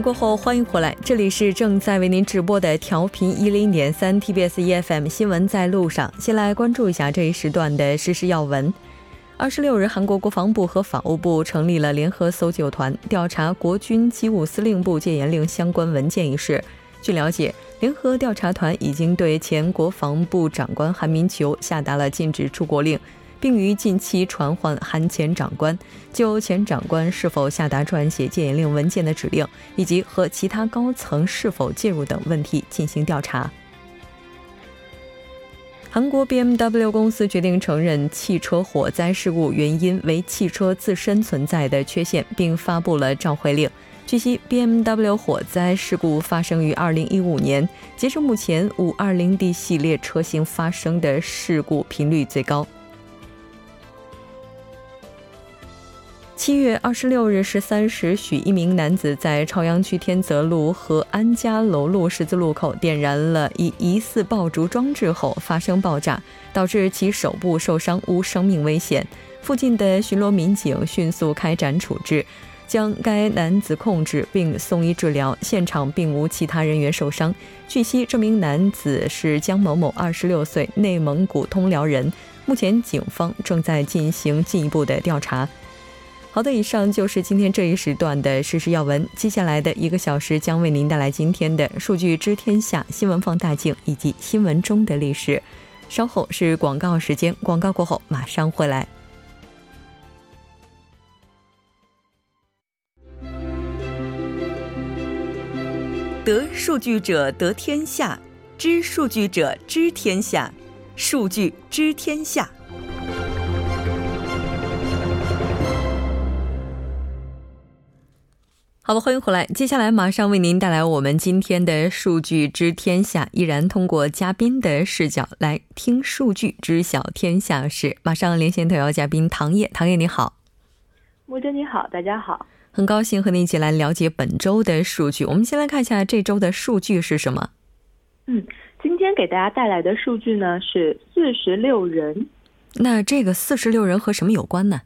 过后，欢迎回来，这里是正在为您直播的调频一零点三 TBS EFM 新闻在路上。先来关注一下这一时段的实时要闻。二十六日，韩国国防部和法务部成立了联合搜救团，调查国军机务司令部戒严令相关文件一事。据了解，联合调查团已经对前国防部长官韩民求下达了禁止出国令。并于近期传唤韩前长官，就前长官是否下达撰写戒严令文件的指令，以及和其他高层是否介入等问题进行调查。韩国 BMW 公司决定承认汽车火灾事故原因为汽车自身存在的缺陷，并发布了召回令。据悉，BMW 火灾事故发生于2015年，截至目前，520D 系列车型发生的事故频率最高。七月二十六日十三时许，一名男子在朝阳区天泽路和安家楼路十字路口点燃了一疑似爆竹装置后发生爆炸，导致其手部受伤，无生命危险。附近的巡逻民警迅速开展处置，将该男子控制并送医治疗，现场并无其他人员受伤。据悉，这名男子是江某某，二十六岁，内蒙古通辽人。目前，警方正在进行进一步的调查。好的，以上就是今天这一时段的实时要闻。接下来的一个小时将为您带来今天的数据知天下、新闻放大镜以及新闻中的历史。稍后是广告时间，广告过后马上回来。得数据者得天下，知数据者知天下，数据知天下。好了，欢迎回来。接下来马上为您带来我们今天的数据知天下，依然通过嘉宾的视角来听数据，知晓天下事。马上连线特邀嘉宾唐烨，唐烨你好，木真你好，大家好，很高兴和你一起来了解本周的数据。我们先来看一下这周的数据是什么？嗯，今天给大家带来的数据呢是四十六人。那这个四十六人和什么有关呢？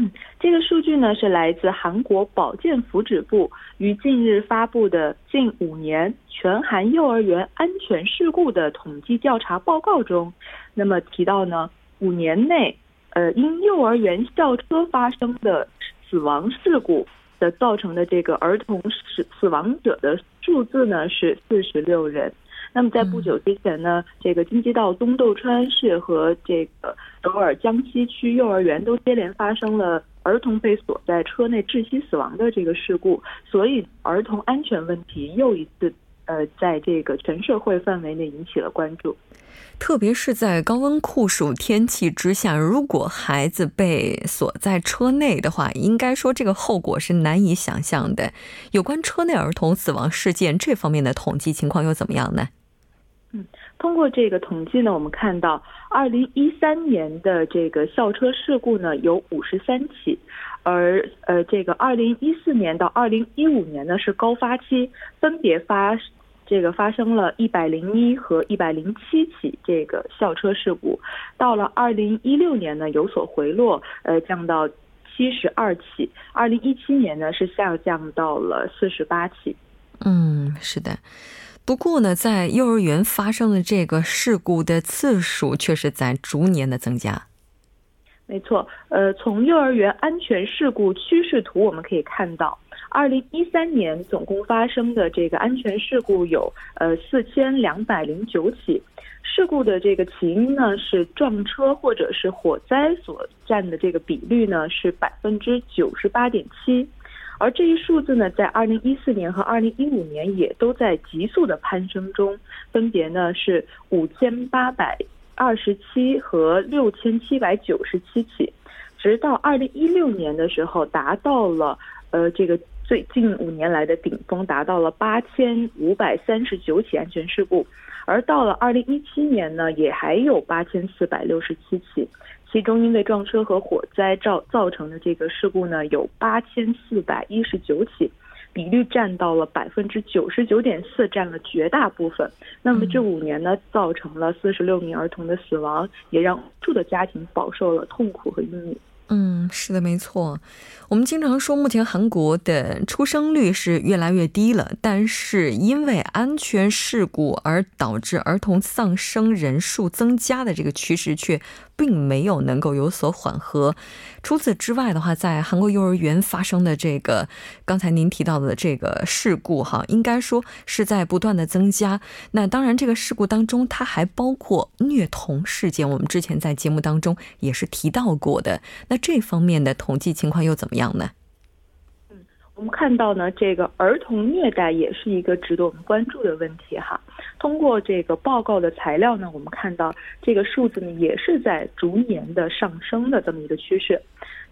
嗯，这个数据呢是来自韩国保健福祉部于近日发布的近五年全韩幼儿园安全事故的统计调查报告中，那么提到呢，五年内，呃，因幼儿园校车发生的死亡事故的造成的这个儿童死死亡者的数字呢是四十六人。那么在不久之前呢，这个京畿道东豆川市和这个首尔江西区幼儿园都接连发生了儿童被锁在车内窒息死亡的这个事故，所以儿童安全问题又一次呃在这个全社会范围内引起了关注。特别是在高温酷暑天气之下，如果孩子被锁在车内的话，应该说这个后果是难以想象的。有关车内儿童死亡事件这方面的统计情况又怎么样呢？通过这个统计呢，我们看到，二零一三年的这个校车事故呢有五十三起，而呃这个二零一四年到二零一五年呢是高发期，分别发这个发生了一百零一和一百零七起这个校车事故，到了二零一六年呢有所回落，呃降到七十二起，二零一七年呢是下降到了四十八起。嗯，是的。不过呢，在幼儿园发生的这个事故的次数却是在逐年的增加。没错，呃，从幼儿园安全事故趋势图我们可以看到，二零一三年总共发生的这个安全事故有呃四千两百零九起，事故的这个起因呢是撞车或者是火灾所占的这个比率呢是百分之九十八点七。而这一数字呢，在二零一四年和二零一五年也都在急速的攀升中，分别呢是五千八百二十七和六千七百九十七起，直到二零一六年的时候，达到了呃这个最近五年来的顶峰，达到了八千五百三十九起安全事故，而到了二零一七年呢，也还有八千四百六十七起。其中，因为撞车和火灾造造成的这个事故呢，有八千四百一十九起，比率占到了百分之九十九点四，占了绝大部分。那么这五年呢，造成了四十六名儿童的死亡，也让住的家庭饱受了痛苦和阴影。嗯，是的，没错。我们经常说，目前韩国的出生率是越来越低了，但是因为安全事故而导致儿童丧生人数增加的这个趋势却并没有能够有所缓和。除此之外的话，在韩国幼儿园发生的这个刚才您提到的这个事故，哈，应该说是在不断的增加。那当然，这个事故当中它还包括虐童事件，我们之前在节目当中也是提到过的。那这方面的统计情况又怎么样？呢？我们看到呢，这个儿童虐待也是一个值得我们关注的问题哈。通过这个报告的材料呢，我们看到这个数字呢也是在逐年的上升的这么一个趋势。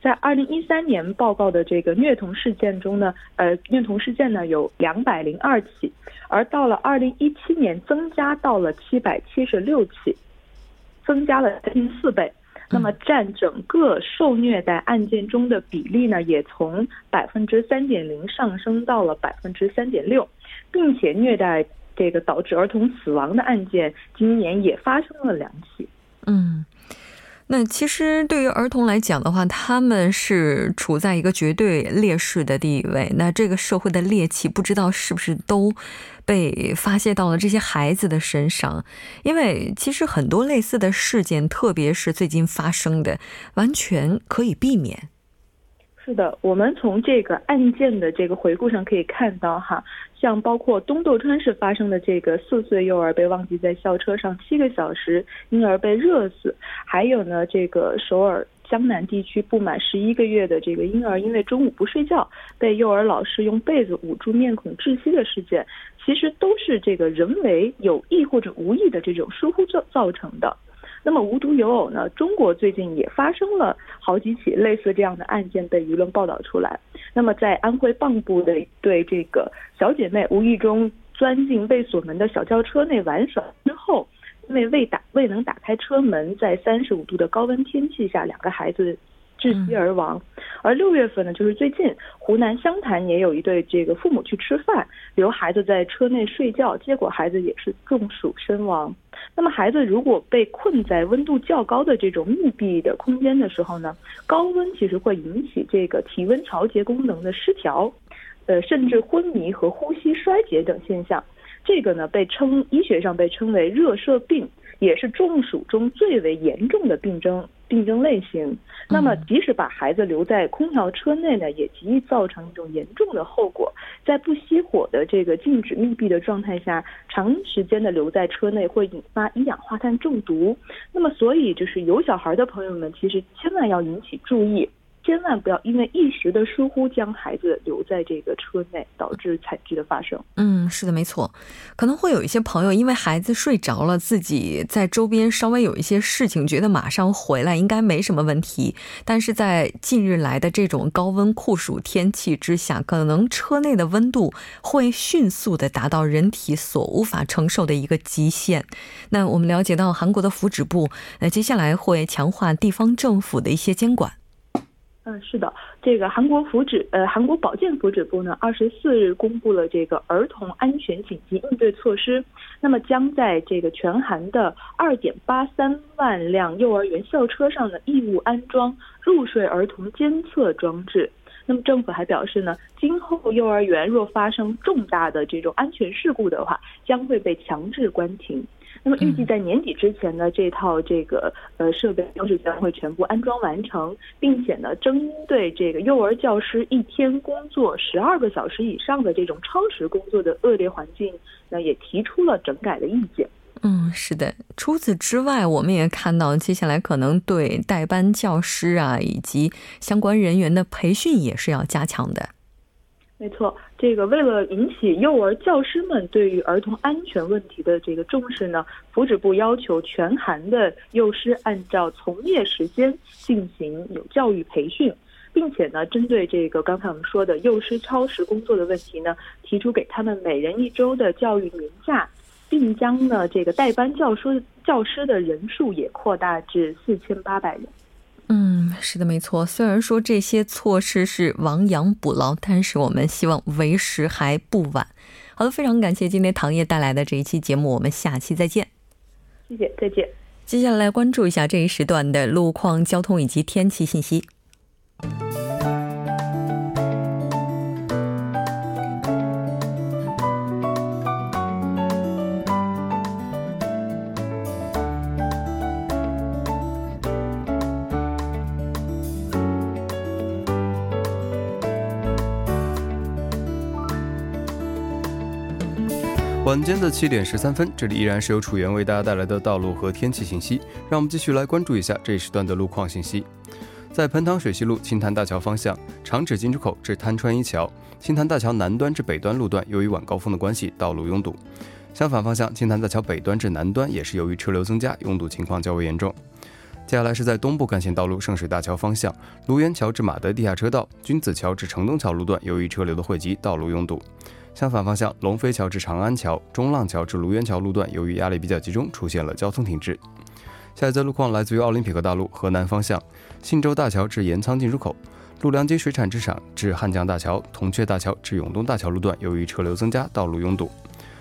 在二零一三年报告的这个虐童事件中呢，呃，虐童事件呢有两百零二起，而到了二零一七年增加到了七百七十六起，增加了近四倍。那么占整个受虐待案件中的比例呢，也从百分之三点零上升到了百分之三点六，并且虐待这个导致儿童死亡的案件，今年也发生了两起。那其实对于儿童来讲的话，他们是处在一个绝对劣势的地位。那这个社会的戾气，不知道是不是都被发泄到了这些孩子的身上？因为其实很多类似的事件，特别是最近发生的，完全可以避免。是的，我们从这个案件的这个回顾上可以看到，哈，像包括东豆川市发生的这个四岁幼儿被忘记在校车上七个小时，婴儿被热死，还有呢，这个首尔江南地区不满十一个月的这个婴儿因为中午不睡觉，被幼儿老师用被子捂住面孔窒息的事件，其实都是这个人为有意或者无意的这种疏忽造造成的。那么无独有偶呢，中国最近也发生了好几起类似这样的案件被舆论报道出来。那么在安徽蚌埠的一对这个小姐妹无意中钻进未锁门的小轿车内玩耍之后，因为未打未能打开车门，在三十五度的高温天气下，两个孩子。窒息而亡，而六月份呢，就是最近湖南湘潭也有一对这个父母去吃饭，留孩子在车内睡觉，结果孩子也是中暑身亡。那么孩子如果被困在温度较高的这种密闭的空间的时候呢，高温其实会引起这个体温调节功能的失调，呃，甚至昏迷和呼吸衰竭等现象。这个呢，被称医学上被称为热射病，也是中暑中最为严重的病症。病症类型，那么即使把孩子留在空调车内呢，也极易造成一种严重的后果。在不熄火的这个静止密闭的状态下，长时间的留在车内会引发一氧化碳中毒。那么，所以就是有小孩的朋友们，其实千万要引起注意。千万不要因为一时的疏忽将孩子留在这个车内，导致惨剧的发生。嗯，是的，没错。可能会有一些朋友因为孩子睡着了，自己在周边稍微有一些事情，觉得马上回来应该没什么问题。但是在近日来的这种高温酷暑天气之下，可能车内的温度会迅速的达到人体所无法承受的一个极限。那我们了解到，韩国的福祉部那接下来会强化地方政府的一些监管。嗯，是的，这个韩国福祉呃，韩国保健福祉部呢，二十四日公布了这个儿童安全紧急应对措施，那么将在这个全韩的二点八三万辆幼儿园校车上呢，义务安装入睡儿童监测装置。那么政府还表示呢，今后幼儿园若发生重大的这种安全事故的话，将会被强制关停。那么预计在年底之前呢，这套这个呃设备都是将会全部安装完成，并且呢，针对这个幼儿教师一天工作十二个小时以上的这种超时工作的恶劣环境，那也提出了整改的意见。嗯，是的。除此之外，我们也看到接下来可能对代班教师啊以及相关人员的培训也是要加强的。没错，这个为了引起幼儿教师们对于儿童安全问题的这个重视呢，福祉部要求全韩的幼师按照从业时间进行有教育培训，并且呢，针对这个刚才我们说的幼师超时工作的问题呢，提出给他们每人一周的教育年假。并将呢这个代班教师教师的人数也扩大至四千八百人。嗯，是的，没错。虽然说这些措施是亡羊补牢，但是我们希望为时还不晚。好的，非常感谢今天唐烨带来的这一期节目，我们下期再见。谢谢，再见。接下来关注一下这一时段的路况、交通以及天气信息。晚间的七点十三分，这里依然是由楚源为大家带来的道路和天气信息。让我们继续来关注一下这一时段的路况信息。在彭塘水西路青潭大桥方向，长址进出口至滩川一桥、青潭大桥南端至北端路段，由于晚高峰的关系，道路拥堵。相反方向，青潭大桥北端至南端也是由于车流增加，拥堵情况较为严重。接下来是在东部干线道路圣水大桥方向，卢园桥至马德地下车道、君子桥至城东桥路段，由于车流的汇集，道路拥堵。相反方向，龙飞桥至长安桥、中浪桥至卢园桥路段，由于压力比较集中，出现了交通停滞。下一则路况来自于奥林匹克大路河南方向，信州大桥至盐仓进出口、陆良基水产市场至汉江大桥、铜雀大桥至永东大桥路段，由于车流增加，道路拥堵。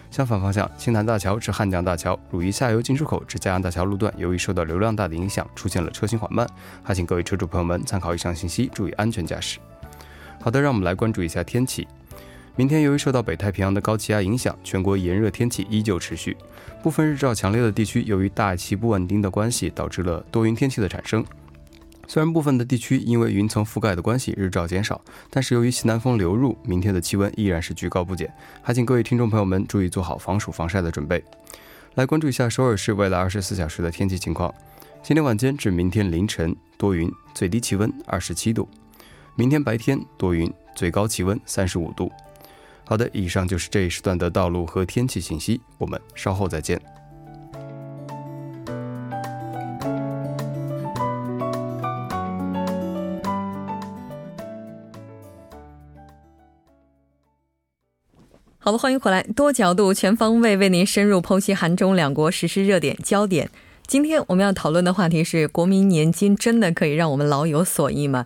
相反方向，青潭大桥至汉江大桥、汝宜下游进出口至嘉阳大桥路段，由于受到流量大的影响，出现了车行缓慢，还请各位车主朋友们参考以上信息，注意安全驾驶。好的，让我们来关注一下天气。明天由于受到北太平洋的高气压影响，全国炎热天气依旧持续。部分日照强烈的地区，由于大气不稳定的关系，导致了多云天气的产生。虽然部分的地区因为云层覆盖的关系，日照减少，但是由于西南风流入，明天的气温依然是居高不减。还请各位听众朋友们注意做好防暑防晒的准备。来关注一下首尔市未来二十四小时的天气情况。今天晚间至明天凌晨多云，最低气温二十七度；明天白天多云，最高气温三十五度。好的，以上就是这一时段的道路和天气信息，我们稍后再见。好的，欢迎回来，多角度、全方位为您深入剖析韩中两国实施热点焦点。今天我们要讨论的话题是：国民年金真的可以让我们老有所依吗？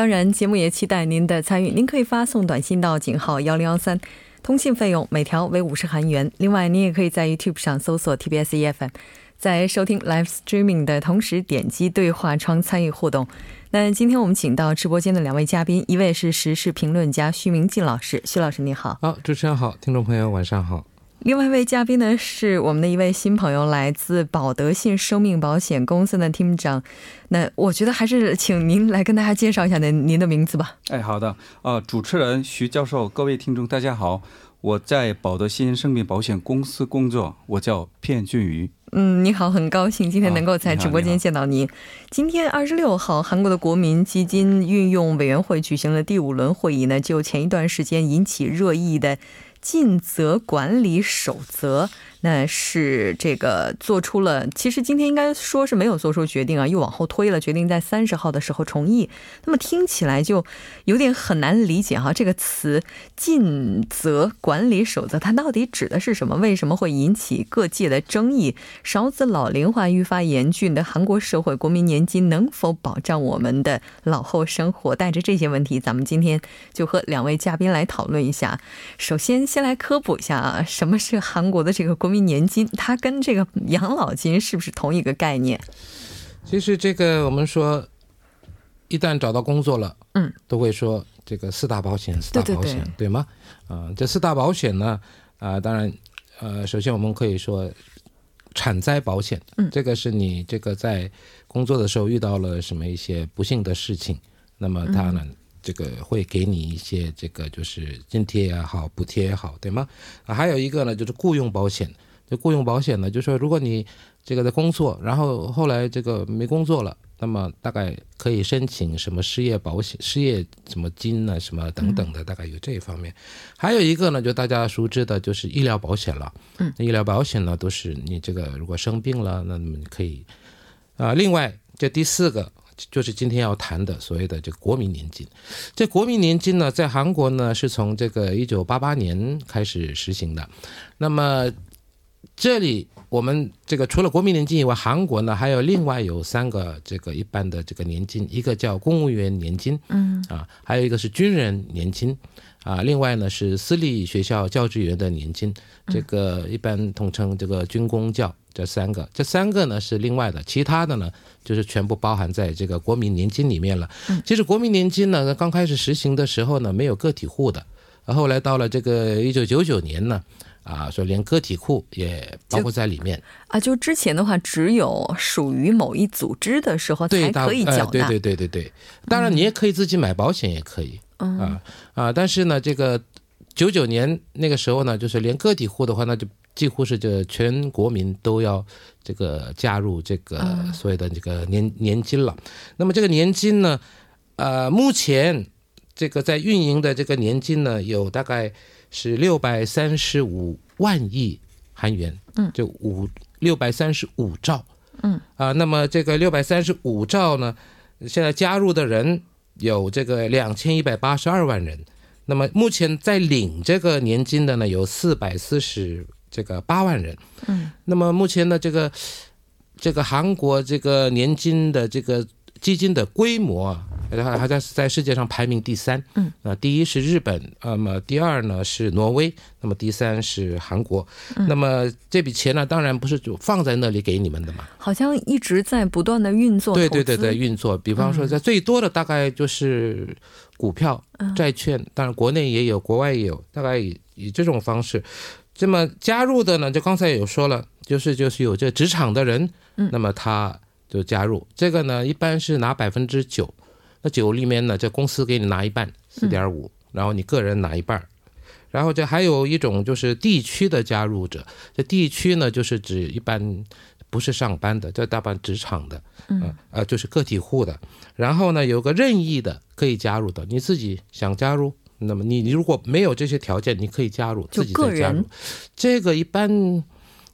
当然，节目也期待您的参与。您可以发送短信到井号幺零幺三，通信费用每条为五十韩元。另外，您也可以在 YouTube 上搜索 TBS EFM，在收听 Live Streaming 的同时点击对话窗参与互动。那今天我们请到直播间的两位嘉宾，一位是时事评论家徐明进老师，徐老师你好。好，主持人好，听众朋友晚上好。另外一位嘉宾呢，是我们的一位新朋友，来自保德信生命保险公司的 team 长。那我觉得还是请您来跟大家介绍一下您您的名字吧。哎，好的，呃，主持人徐教授，各位听众大家好，我在保德信生命保险公司工作，我叫片俊宇。嗯，你好，很高兴今天能够在直播间见到您。今天二十六号，韩国的国民基金运用委员会举行了第五轮会议呢，就前一段时间引起热议的。尽责管理守则。那是这个做出了，其实今天应该说是没有做出决定啊，又往后推了，决定在三十号的时候重议。那么听起来就有点很难理解哈，这个词“尽责管理守则”它到底指的是什么？为什么会引起各界的争议？少子老龄化愈发严峻的韩国社会，国民年金能否保障我们的老后生活？带着这些问题，咱们今天就和两位嘉宾来讨论一下。首先，先来科普一下啊，什么是韩国的这个国。国民年金，它跟这个养老金是不是同一个概念？其实这个我们说，一旦找到工作了，嗯，都会说这个四大保险，四大保险，对吗？啊，这四大保险呢，啊，当然，呃，首先我们可以说产灾保险，嗯，这个是你这个在工作的时候遇到了什么一些不幸的事情，那么它呢？这个会给你一些这个就是津贴也好，补贴也好，对吗？啊，还有一个呢，就是雇佣保险。这雇佣保险呢，就是说如果你这个在工作，然后后来这个没工作了，那么大概可以申请什么失业保险、失业什么金呢，什么等等的，大概有这一方面。还有一个呢，就大家熟知的就是医疗保险了。嗯，医疗保险呢，都是你这个如果生病了，那么可以啊。另外，这第四个。就是今天要谈的所谓的这个国民年金，这国民年金呢，在韩国呢是从这个一九八八年开始实行的。那么这里我们这个除了国民年金以外，韩国呢还有另外有三个这个一般的这个年金，一个叫公务员年金，嗯啊，还有一个是军人年金，啊，另外呢是私立学校教职员的年金，这个一般统称这个军公教。这三个，这三个呢是另外的，其他的呢就是全部包含在这个国民年金里面了。其实国民年金呢，刚开始实行的时候呢，没有个体户的，后来到了这个一九九九年呢，啊，说连个体户也包括在里面啊。就之前的话，只有属于某一组织的时候才可以缴纳。对对对对对，当然你也可以自己买保险，也可以啊啊。但是呢，这个九九年那个时候呢，就是连个体户的话，那就几乎是这全国民都要这个加入这个所谓的这个年年金了。那么这个年金呢，呃，目前这个在运营的这个年金呢，有大概是六百三十五万亿韩元，嗯，就五六百三十五兆，嗯啊，那么这个六百三十五兆呢，现在加入的人有这个两千一百八十二万人。那么目前在领这个年金的呢，有四百四十这个八万人。嗯，那么目前呢，这个这个韩国这个年金的这个基金的规模啊，还还在在世界上排名第三。嗯，啊，第一是日本，那么第二呢是挪威，那么第三是韩国。那么这笔钱呢，当然不是就放在那里给你们的嘛，好像一直在不断的运作。对对对对，运作。比方说，在最多的大概就是。股票、债券，当然国内也有，国外也有，大概以以这种方式，这么加入的呢？就刚才有说了，就是就是有这职场的人，那么他就加入这个呢，一般是拿百分之九，那九里面呢，这公司给你拿一半，四点五，然后你个人拿一半，然后这还有一种就是地区的加入者，这地区呢就是指一般。不是上班的，这大半职场的，嗯，呃，就是个体户的。然后呢，有个任意的可以加入的，你自己想加入，那么你你如果没有这些条件，你可以加入，自己再加入。这个一般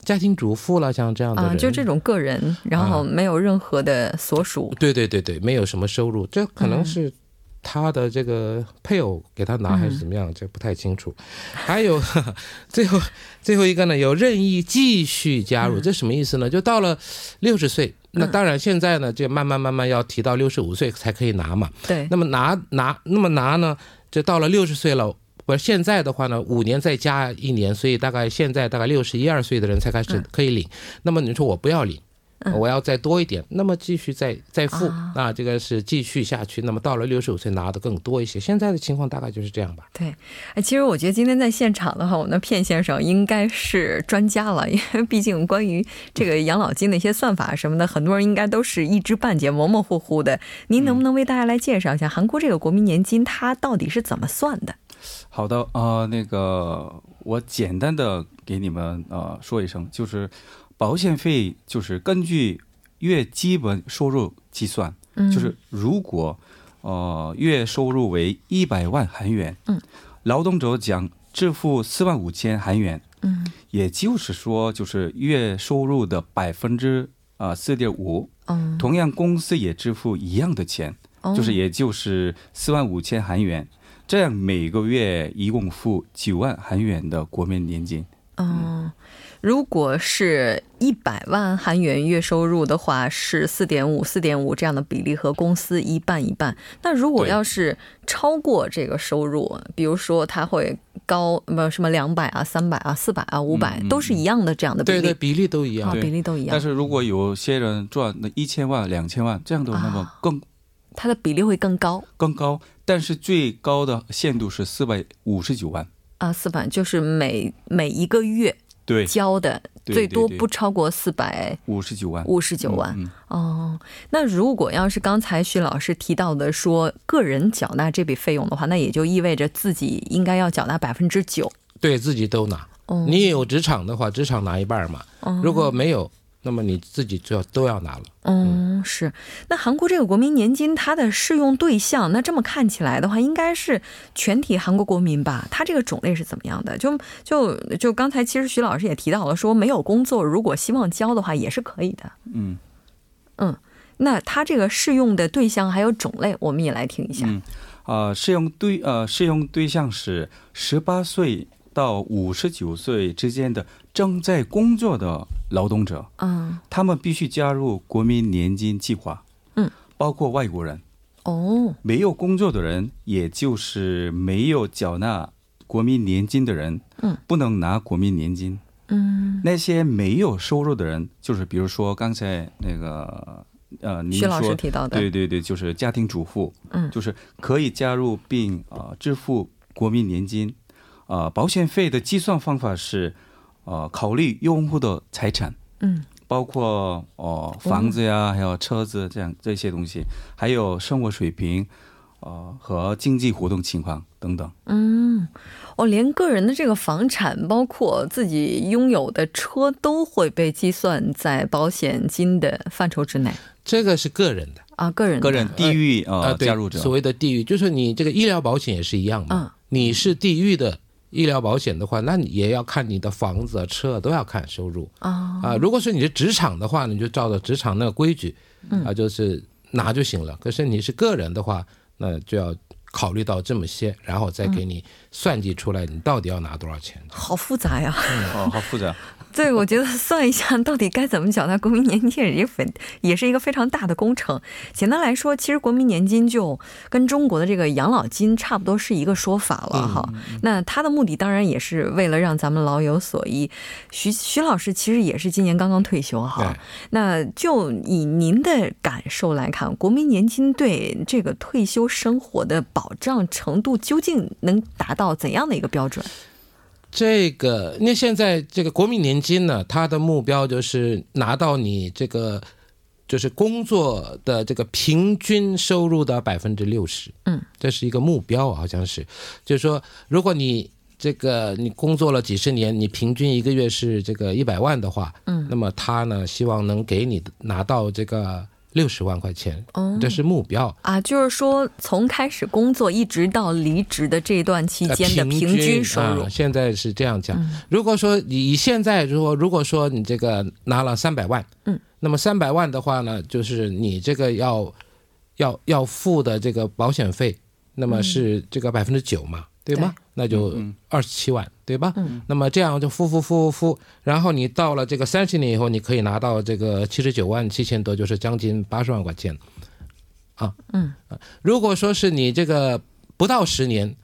家庭主妇了，像这样的人，就这种个人，然后没有任何的所属，对对对对，没有什么收入，这可能是。他的这个配偶给他拿还是怎么样，这不太清楚。还有 最后最后一个呢，有任意继续加入，这什么意思呢？就到了六十岁，那当然现在呢，就慢慢慢慢要提到六十五岁才可以拿嘛。对。那么拿拿那么拿呢，就到了六十岁了。不，现在的话呢，五年再加一年，所以大概现在大概六十一二岁的人才开始可以领。那么你说我不要领？我要再多一点，那么继续再再付，那这个是继续下去。那么到了六十五岁拿的更多一些。现在的情况大概就是这样吧。对，哎，其实我觉得今天在现场的话，我们的片先生应该是专家了，因为毕竟关于这个养老金的一些算法什么的，很多人应该都是一知半解、模模糊糊的。您能不能为大家来介绍一下韩国这个国民年金它到底是怎么算的？好的，呃，那个我简单的给你们呃说一声，就是。保险费就是根据月基本收入计算，就是如果呃月收入为一百万韩元，嗯，劳动者将支付四万五千韩元，嗯，也就是说就是月收入的百分之啊四点五，嗯，同样公司也支付一样的钱，就是也就是四万五千韩元，这样每个月一共付九万韩元的国民年金，嗯。如果是一百万韩元月收入的话，是四点五四点五这样的比例和公司一半一半。那如果要是超过这个收入，比如说他会高不什么两百啊、三百啊、四百啊、五百，都是一样的这样的比例，对对，比例都一样，比例都一样。但是如果有些人赚那一千万、两千万这样的，那么更，它的比例会更高，更高。但是最高的限度是四百五十九万啊，四百就是每每一个月。对，交的最多不超过四百五十九万，五十九万。哦，那如果要是刚才徐老师提到的说个人缴纳这笔费用的话，那也就意味着自己应该要缴纳百分之九，对自己都拿。你有职场的话，职场拿一半嘛。如果没有。那么你自己就要都要拿了。嗯，是。那韩国这个国民年金，它的适用对象，那这么看起来的话，应该是全体韩国国民吧？它这个种类是怎么样的？就就就刚才其实徐老师也提到了，说没有工作，如果希望交的话，也是可以的。嗯嗯，那它这个适用的对象还有种类，我们也来听一下。嗯啊，适用对呃适用对象是十八岁到五十九岁之间的正在工作的。劳动者，嗯，他们必须加入国民年金计划，嗯，包括外国人，哦，没有工作的人，也就是没有缴纳国民年金的人，嗯，不能拿国民年金，嗯，那些没有收入的人，就是比如说刚才那个，呃，您说提到的，对对对，就是家庭主妇，嗯，就是可以加入并啊支付国民年金，啊，保险费的计算方法是。呃，考虑用户的财产，嗯，包括哦房子呀，还有车子这样这些东西，还有生活水平，呃和经济活动情况等等。嗯，哦，连个人的这个房产，包括自己拥有的车，都会被计算在保险金的范畴之内。这个是个人的啊，个人个人地域呃加入者，所谓的地域，就是你这个医疗保险也是一样的。嗯，你是地域的。医疗保险的话，那你也要看你的房子、车都要看收入啊啊！如果是你是职场的话，你就照着职场那个规矩，啊，就是拿就行了。可是你是个人的话，那就要考虑到这么些，然后再给你算计出来，你到底要拿多少钱？好复杂呀！哦，好复杂。对，我觉得算一下到底该怎么缴纳国民年金也非也是一个非常大的工程。简单来说，其实国民年金就跟中国的这个养老金差不多是一个说法了哈。那它的目的当然也是为了让咱们老有所依。徐徐老师其实也是今年刚刚退休哈。那就以您的感受来看，国民年金对这个退休生活的保障程度究竟能达到怎样的一个标准？这个，那现在这个国民年金呢，它的目标就是拿到你这个，就是工作的这个平均收入的百分之六十。嗯，这是一个目标，好像是，就是说，如果你这个你工作了几十年，你平均一个月是这个一百万的话，嗯，那么他呢，希望能给你拿到这个。六十万块钱，这是目标啊！就是说，从开始工作一直到离职的这段期间的平均收入，现在是这样讲。如果说你现在如果如果说你这个拿了三百万，嗯，那么三百万的话呢，就是你这个要要要付的这个保险费，那么是这个百分之九嘛，对吗？那就二十七万。对吧？嗯，那么这样就付付付付付，然后你到了这个三十年以后，你可以拿到这个七十九万七千多，就是将近八十万块钱，啊，嗯，如果说是你这个不到十年，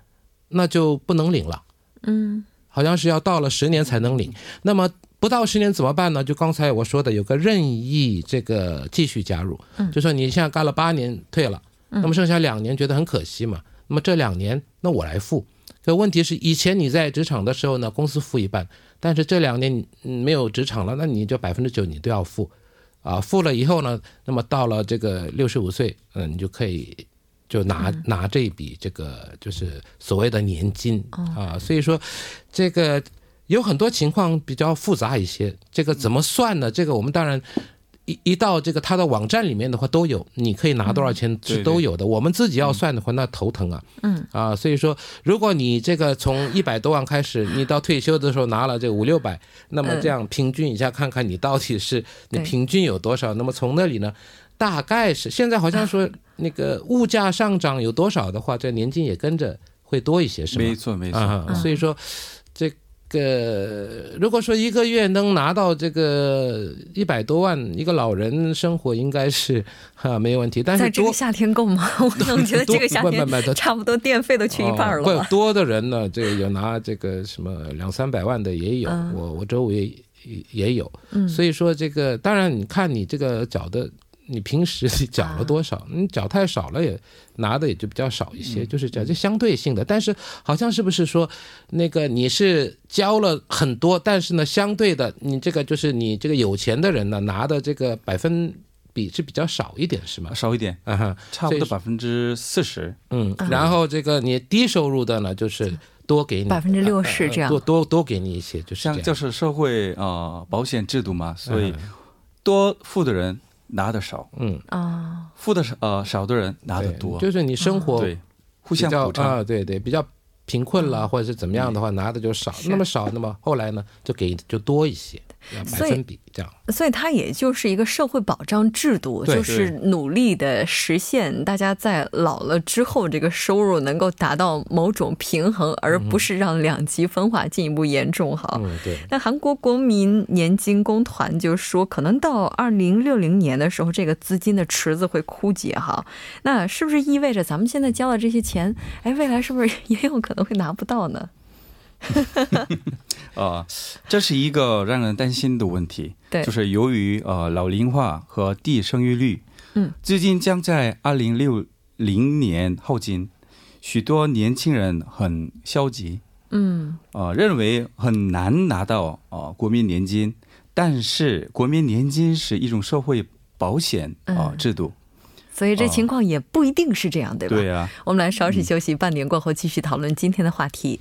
那就不能领了，嗯，好像是要到了十年才能领。那么不到十年怎么办呢？就刚才我说的，有个任意这个继续加入，嗯，就说你现在干了八年退了，那么剩下两年觉得很可惜嘛，那么这两年那我来付。可问题是，以前你在职场的时候呢，公司付一半，但是这两年没有职场了，那你就百分之九你都要付，啊，付了以后呢，那么到了这个六十五岁，嗯，你就可以就拿拿这一笔这个就是所谓的年金啊，所以说这个有很多情况比较复杂一些，这个怎么算呢？这个我们当然。一一到这个他的网站里面的话都有，你可以拿多少钱是都有的。我们自己要算的话，那头疼啊。嗯啊，所以说，如果你这个从一百多万开始，你到退休的时候拿了这五六百，那么这样平均一下，看看你到底是你平均有多少。那么从那里呢，大概是现在好像说那个物价上涨有多少的话，这年金也跟着会多一些，是吧？没错没错。所以说这。个如果说一个月能拿到这个一百多万，一个老人生活应该是 哈没有问题。但是在这个夏天够吗？我总觉得这个夏天 差不多电费都去一半了。不多的人呢，这个有拿这个什么两三百万的也有，我我周围也有。所以说这个当然你看你这个缴的。你平时你缴了多少？你缴太少了，也拿的也就比较少一些，就是讲这相对性的。但是好像是不是说，那个你是交了很多，但是呢，相对的，你这个就是你这个有钱的人呢，拿的这个百分比是比较少一点，是吗？少一点，啊哈，差不多百分之四十。嗯，然后这个你低收入的呢，就是多给你百分之六十这样，多多多给你一些，就是像就是社会啊保险制度嘛，所以多付的人。拿的少，嗯。啊，付的少，呃，少的人拿的多，就是你生活对互相补偿。啊，对对，比较贫困了或者是怎么样的话，拿的就少，那么少，那么后来呢，就给就多一些。百分比这样，所以它也就是一个社会保障制度，就是努力的实现大家在老了之后这个收入能够达到某种平衡，而不是让两极分化进一步严重。哈，嗯，对。那韩国国民年金公团就说，可能到二零六零年的时候，这个资金的池子会枯竭。哈，那是不是意味着咱们现在交的这些钱，哎，未来是不是 也有可能会拿不到呢？啊，这是一个让人担心的问题。对，就是由于呃老龄化和低生育率，嗯，资金将在二零六零年耗尽，许多年轻人很消极，嗯，呃，认为很难拿到啊国民年金。但是国民年金是一种社会保险啊制度，所以这情况也不一定是这样，对吧？对呀。我们来稍事休息，半年过后继续讨论今天的话题。